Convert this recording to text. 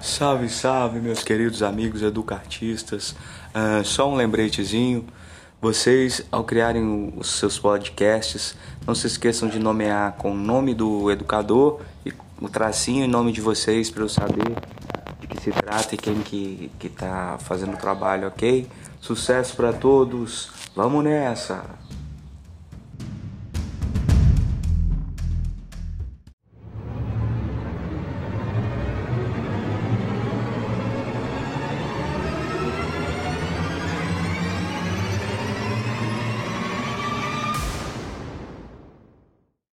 Salve, salve, meus queridos amigos educartistas. Uh, ah, só um lembretezinho. Vocês, ao criarem os seus podcasts, não se esqueçam de nomear com o nome do educador e o tracinho em nome de vocês para eu saber de que se trata e quem que, que tá fazendo o trabalho, ok? Sucesso para todos. Vamos nessa!